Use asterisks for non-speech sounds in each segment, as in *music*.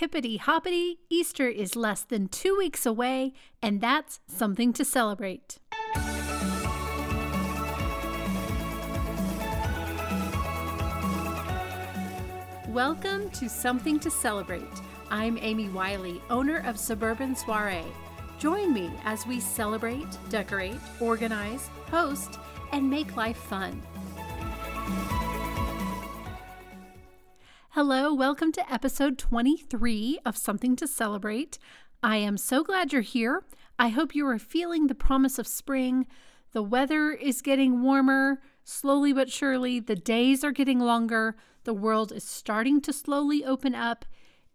hippity hoppity, Easter is less than two weeks away, and that's something to celebrate. Welcome to Something to Celebrate. I'm Amy Wiley, owner of Suburban Soiree. Join me as we celebrate, decorate, organize, host, and make life fun. Hello, welcome to episode 23 of Something to Celebrate. I am so glad you're here. I hope you are feeling the promise of spring. The weather is getting warmer, slowly but surely. The days are getting longer. The world is starting to slowly open up.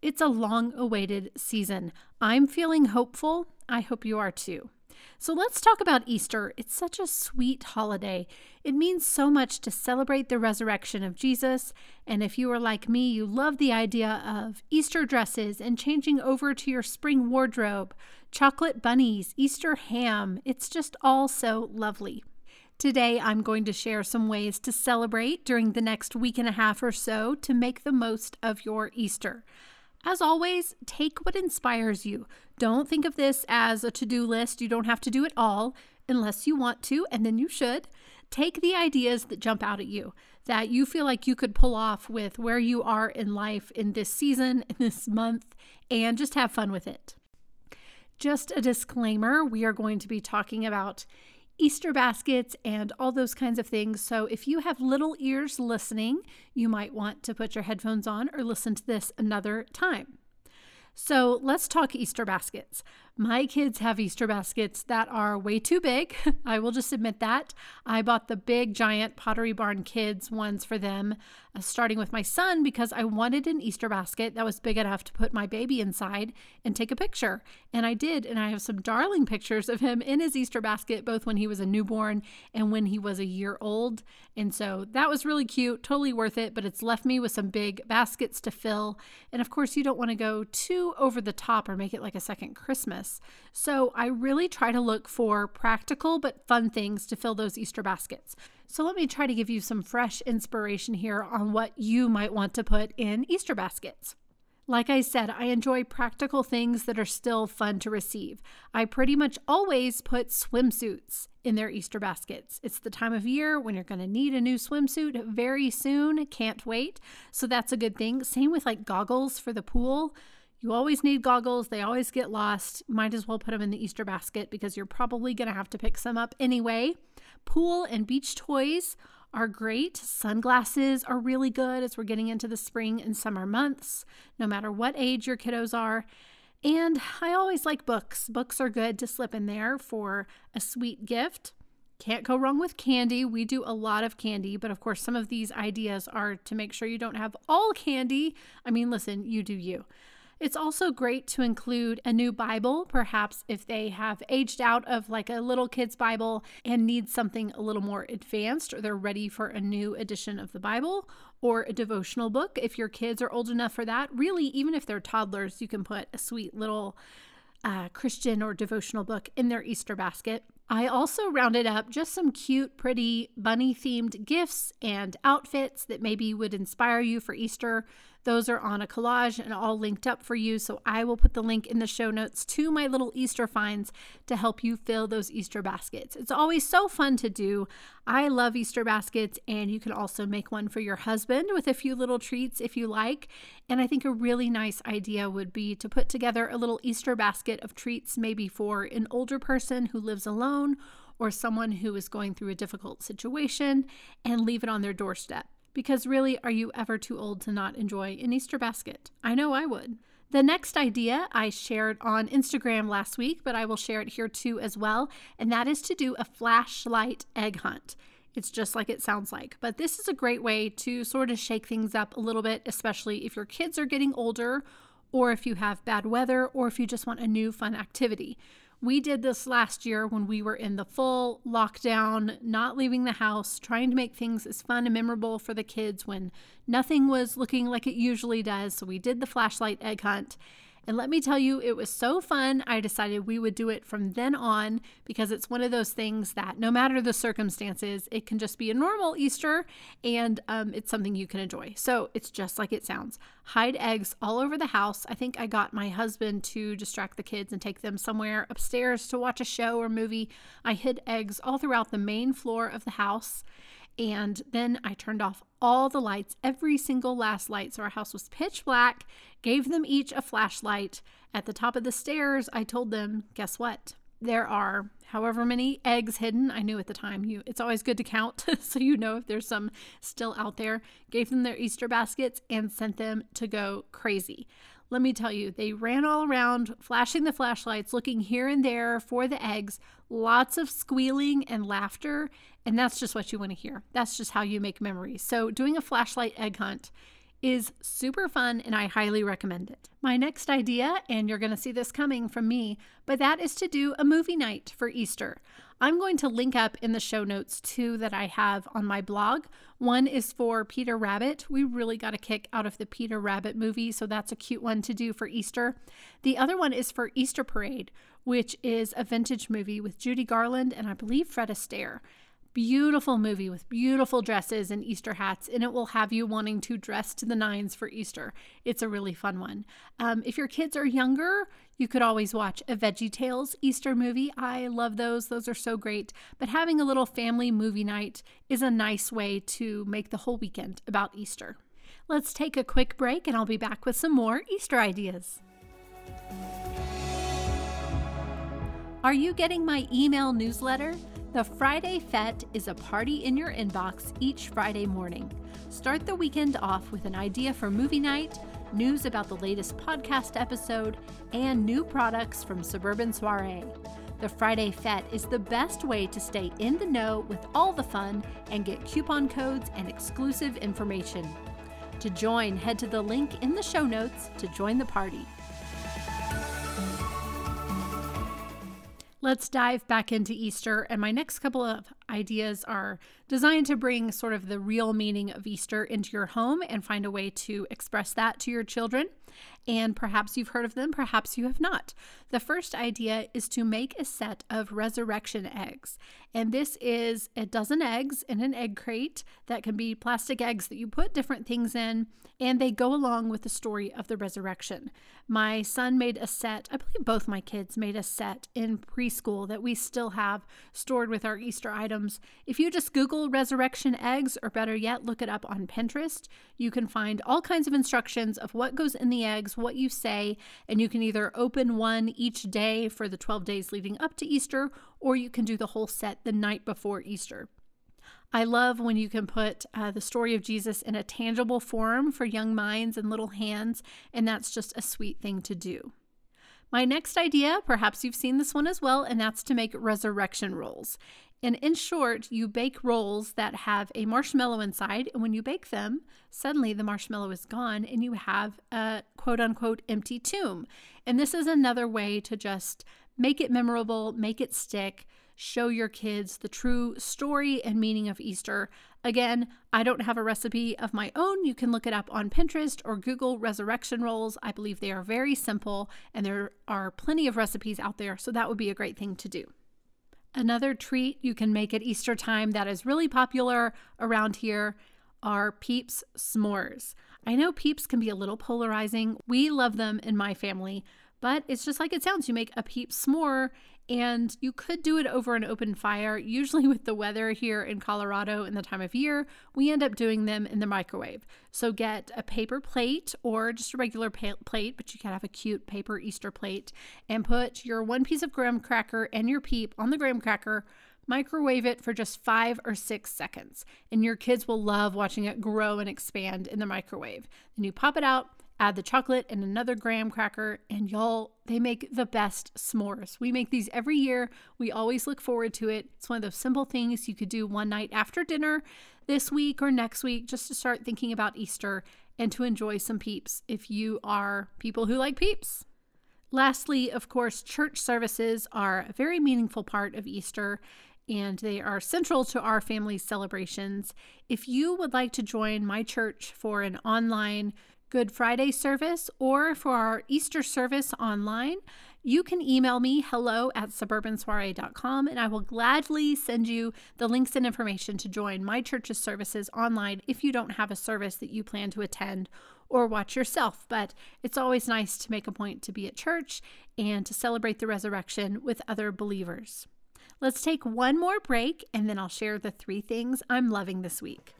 It's a long awaited season. I'm feeling hopeful. I hope you are too. So let's talk about Easter. It's such a sweet holiday. It means so much to celebrate the resurrection of Jesus. And if you are like me, you love the idea of Easter dresses and changing over to your spring wardrobe, chocolate bunnies, Easter ham. It's just all so lovely. Today, I'm going to share some ways to celebrate during the next week and a half or so to make the most of your Easter. As always, take what inspires you. Don't think of this as a to do list. You don't have to do it all unless you want to, and then you should. Take the ideas that jump out at you, that you feel like you could pull off with where you are in life in this season, in this month, and just have fun with it. Just a disclaimer we are going to be talking about Easter baskets and all those kinds of things. So, if you have little ears listening, you might want to put your headphones on or listen to this another time. So, let's talk Easter baskets. My kids have Easter baskets that are way too big. *laughs* I will just admit that. I bought the big, giant Pottery Barn Kids ones for them, uh, starting with my son, because I wanted an Easter basket that was big enough to put my baby inside and take a picture. And I did. And I have some darling *laughs* pictures of him in his Easter basket, both when he was a newborn and when he was a year old. And so that was really cute, totally worth it. But it's left me with some big baskets to fill. And of course, you don't want to go too over the top or make it like a second Christmas. So I really try to look for practical but fun things to fill those Easter baskets. So let me try to give you some fresh inspiration here on what you might want to put in Easter baskets. Like I said, I enjoy practical things that are still fun to receive. I pretty much always put swimsuits in their Easter baskets. It's the time of year when you're going to need a new swimsuit very soon. Can't wait. So that's a good thing. Same with like goggles for the pool. You always need goggles, they always get lost. Might as well put them in the Easter basket because you're probably going to have to pick some up anyway. Pool and beach toys are great. Sunglasses are really good as we're getting into the spring and summer months, no matter what age your kiddos are. And I always like books. Books are good to slip in there for a sweet gift. Can't go wrong with candy. We do a lot of candy, but of course, some of these ideas are to make sure you don't have all candy. I mean, listen, you do you. It's also great to include a new Bible, perhaps if they have aged out of like a little kid's Bible and need something a little more advanced, or they're ready for a new edition of the Bible or a devotional book. If your kids are old enough for that, really, even if they're toddlers, you can put a sweet little uh, Christian or devotional book in their Easter basket. I also rounded up just some cute, pretty bunny themed gifts and outfits that maybe would inspire you for Easter. Those are on a collage and all linked up for you. So I will put the link in the show notes to my little Easter finds to help you fill those Easter baskets. It's always so fun to do. I love Easter baskets, and you can also make one for your husband with a few little treats if you like. And I think a really nice idea would be to put together a little Easter basket of treats, maybe for an older person who lives alone or someone who is going through a difficult situation, and leave it on their doorstep. Because really, are you ever too old to not enjoy an Easter basket? I know I would. The next idea I shared on Instagram last week, but I will share it here too as well, and that is to do a flashlight egg hunt. It's just like it sounds like. But this is a great way to sort of shake things up a little bit, especially if your kids are getting older, or if you have bad weather, or if you just want a new fun activity. We did this last year when we were in the full lockdown, not leaving the house, trying to make things as fun and memorable for the kids when nothing was looking like it usually does. So we did the flashlight egg hunt. And let me tell you, it was so fun. I decided we would do it from then on because it's one of those things that no matter the circumstances, it can just be a normal Easter and um, it's something you can enjoy. So it's just like it sounds hide eggs all over the house. I think I got my husband to distract the kids and take them somewhere upstairs to watch a show or movie. I hid eggs all throughout the main floor of the house. And then I turned off all the lights, every single last light. So our house was pitch black, gave them each a flashlight. At the top of the stairs, I told them, guess what? There are however many eggs hidden. I knew at the time you it's always good to count *laughs* so you know if there's some still out there. Gave them their Easter baskets and sent them to go crazy. Let me tell you, they ran all around, flashing the flashlights, looking here and there for the eggs, lots of squealing and laughter, and that's just what you want to hear. That's just how you make memories. So, doing a flashlight egg hunt is super fun and I highly recommend it. My next idea, and you're going to see this coming from me, but that is to do a movie night for Easter. I'm going to link up in the show notes two that I have on my blog. One is for Peter Rabbit. We really got a kick out of the Peter Rabbit movie, so that's a cute one to do for Easter. The other one is for Easter Parade, which is a vintage movie with Judy Garland and I believe Fred Astaire beautiful movie with beautiful dresses and Easter hats, and it will have you wanting to dress to the nines for Easter. It's a really fun one. Um, if your kids are younger, you could always watch a Veggie Tales Easter movie. I love those, those are so great. But having a little family movie night is a nice way to make the whole weekend about Easter. Let's take a quick break, and I'll be back with some more Easter ideas. Are you getting my email newsletter? The Friday Fete is a party in your inbox each Friday morning. Start the weekend off with an idea for movie night, news about the latest podcast episode, and new products from Suburban Soiree. The Friday Fete is the best way to stay in the know with all the fun and get coupon codes and exclusive information. To join, head to the link in the show notes to join the party. Let's dive back into Easter. And my next couple of ideas are designed to bring sort of the real meaning of Easter into your home and find a way to express that to your children. And perhaps you've heard of them, perhaps you have not. The first idea is to make a set of resurrection eggs. And this is a dozen eggs in an egg crate that can be plastic eggs that you put different things in, and they go along with the story of the resurrection. My son made a set, I believe both my kids made a set in preschool that we still have stored with our Easter items. If you just Google resurrection eggs, or better yet, look it up on Pinterest, you can find all kinds of instructions of what goes in the eggs, what you say, and you can either open one each day for the 12 days leading up to Easter, or you can do the whole set the night before Easter. I love when you can put uh, the story of Jesus in a tangible form for young minds and little hands, and that's just a sweet thing to do. My next idea, perhaps you've seen this one as well, and that's to make resurrection rolls. And in short, you bake rolls that have a marshmallow inside, and when you bake them, suddenly the marshmallow is gone and you have a quote unquote empty tomb. And this is another way to just make it memorable, make it stick, show your kids the true story and meaning of Easter. Again, I don't have a recipe of my own. You can look it up on Pinterest or Google resurrection rolls. I believe they are very simple and there are plenty of recipes out there, so that would be a great thing to do. Another treat you can make at Easter time that is really popular around here are Peeps s'mores. I know Peeps can be a little polarizing. We love them in my family, but it's just like it sounds. You make a peep s'more and you could do it over an open fire. Usually, with the weather here in Colorado and the time of year, we end up doing them in the microwave. So, get a paper plate or just a regular plate, but you can have a cute paper Easter plate, and put your one piece of graham cracker and your peep on the graham cracker. Microwave it for just five or six seconds, and your kids will love watching it grow and expand in the microwave. Then you pop it out, add the chocolate and another graham cracker, and y'all, they make the best s'mores. We make these every year. We always look forward to it. It's one of those simple things you could do one night after dinner this week or next week just to start thinking about Easter and to enjoy some peeps if you are people who like peeps. Lastly, of course, church services are a very meaningful part of Easter and they are central to our family's celebrations. If you would like to join my church for an online Good Friday service or for our Easter service online, you can email me hello at suburbansoiree.com and I will gladly send you the links and information to join my church's services online if you don't have a service that you plan to attend or watch yourself. But it's always nice to make a point to be at church and to celebrate the resurrection with other believers. Let's take one more break and then I'll share the three things I'm loving this week.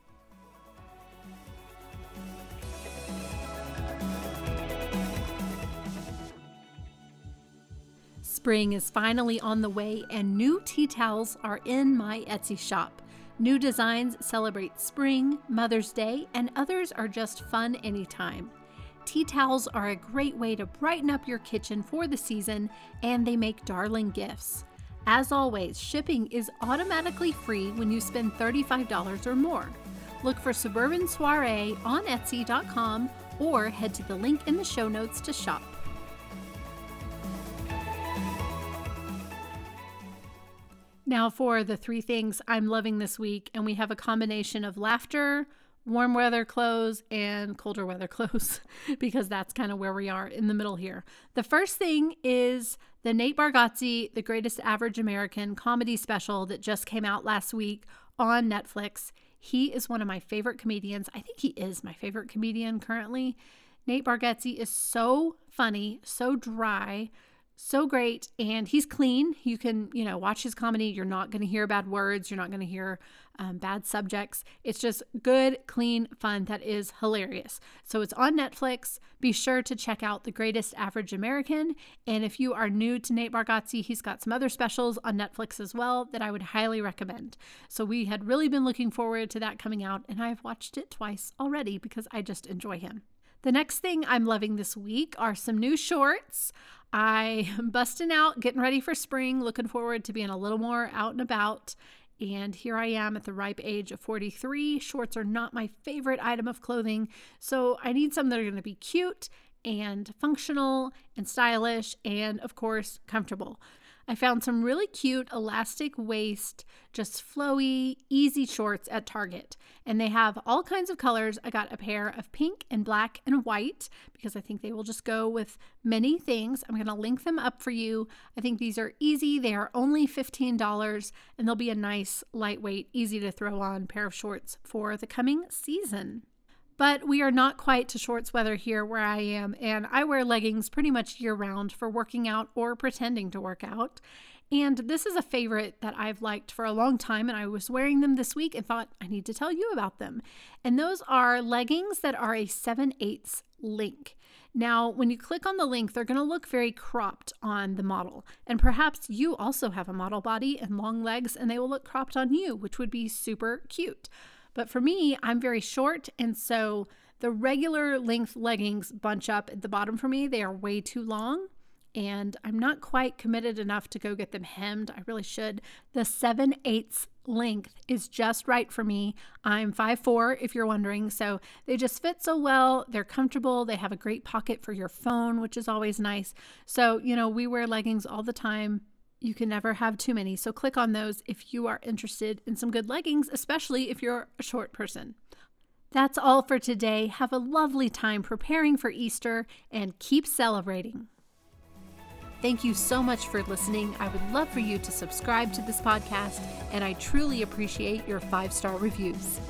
Spring is finally on the way, and new tea towels are in my Etsy shop. New designs celebrate spring, Mother's Day, and others are just fun anytime. Tea towels are a great way to brighten up your kitchen for the season, and they make darling gifts. As always, shipping is automatically free when you spend $35 or more. Look for Suburban Soiree on Etsy.com or head to the link in the show notes to shop. Now, for the three things I'm loving this week, and we have a combination of laughter, warm weather clothes, and colder weather *laughs* clothes, because that's kind of where we are in the middle here. The first thing is the Nate Bargatze, The Greatest Average American comedy special that just came out last week on Netflix. He is one of my favorite comedians. I think he is my favorite comedian currently. Nate Bargatze is so funny, so dry, so great and he's clean. You can you know watch his comedy. You're not going to hear bad words. You're not going to hear um, bad subjects. It's just good clean fun that is hilarious. So it's on netflix. Be sure to check out the greatest average american. And if you are new to nate bargatze he's got some other specials on netflix as well that i would highly recommend. So we had really been looking forward to that coming out and i've watched it twice already because i just enjoy him the next thing I'm loving this week are some new shorts. I am busting out, getting ready for spring, looking forward to being a little more out and about. And here I am at the ripe age of 43. Shorts are not my favorite item of clothing, so I need some that are going to be cute and functional and stylish and, of course, comfortable. I found some really cute elastic waist, just flowy, easy shorts at Target. And they have all kinds of colors. I got a pair of pink and black and white because I think they will just go with many things. I'm going to link them up for you. I think these are easy. They are only $15 and they'll be a nice, lightweight, easy to throw on pair of shorts for the coming season. But we are not quite to shorts weather here where I am, and I wear leggings pretty much year round for working out or pretending to work out. And this is a favorite that I've liked for a long time, and I was wearing them this week and thought I need to tell you about them. And those are leggings that are a 7 8 link. Now, when you click on the link, they're going to look very cropped on the model. And perhaps you also have a model body and long legs, and they will look cropped on you, which would be super cute. But for me, I'm very short. And so the regular length leggings bunch up at the bottom for me. They are way too long. And I'm not quite committed enough to go get them hemmed. I really should. The 7 eighths length is just right for me. I'm 5'4, if you're wondering. So they just fit so well. They're comfortable. They have a great pocket for your phone, which is always nice. So, you know, we wear leggings all the time. You can never have too many. So click on those if you are interested in some good leggings, especially if you're a short person. That's all for today. Have a lovely time preparing for Easter and keep celebrating. Thank you so much for listening. I would love for you to subscribe to this podcast, and I truly appreciate your five star reviews.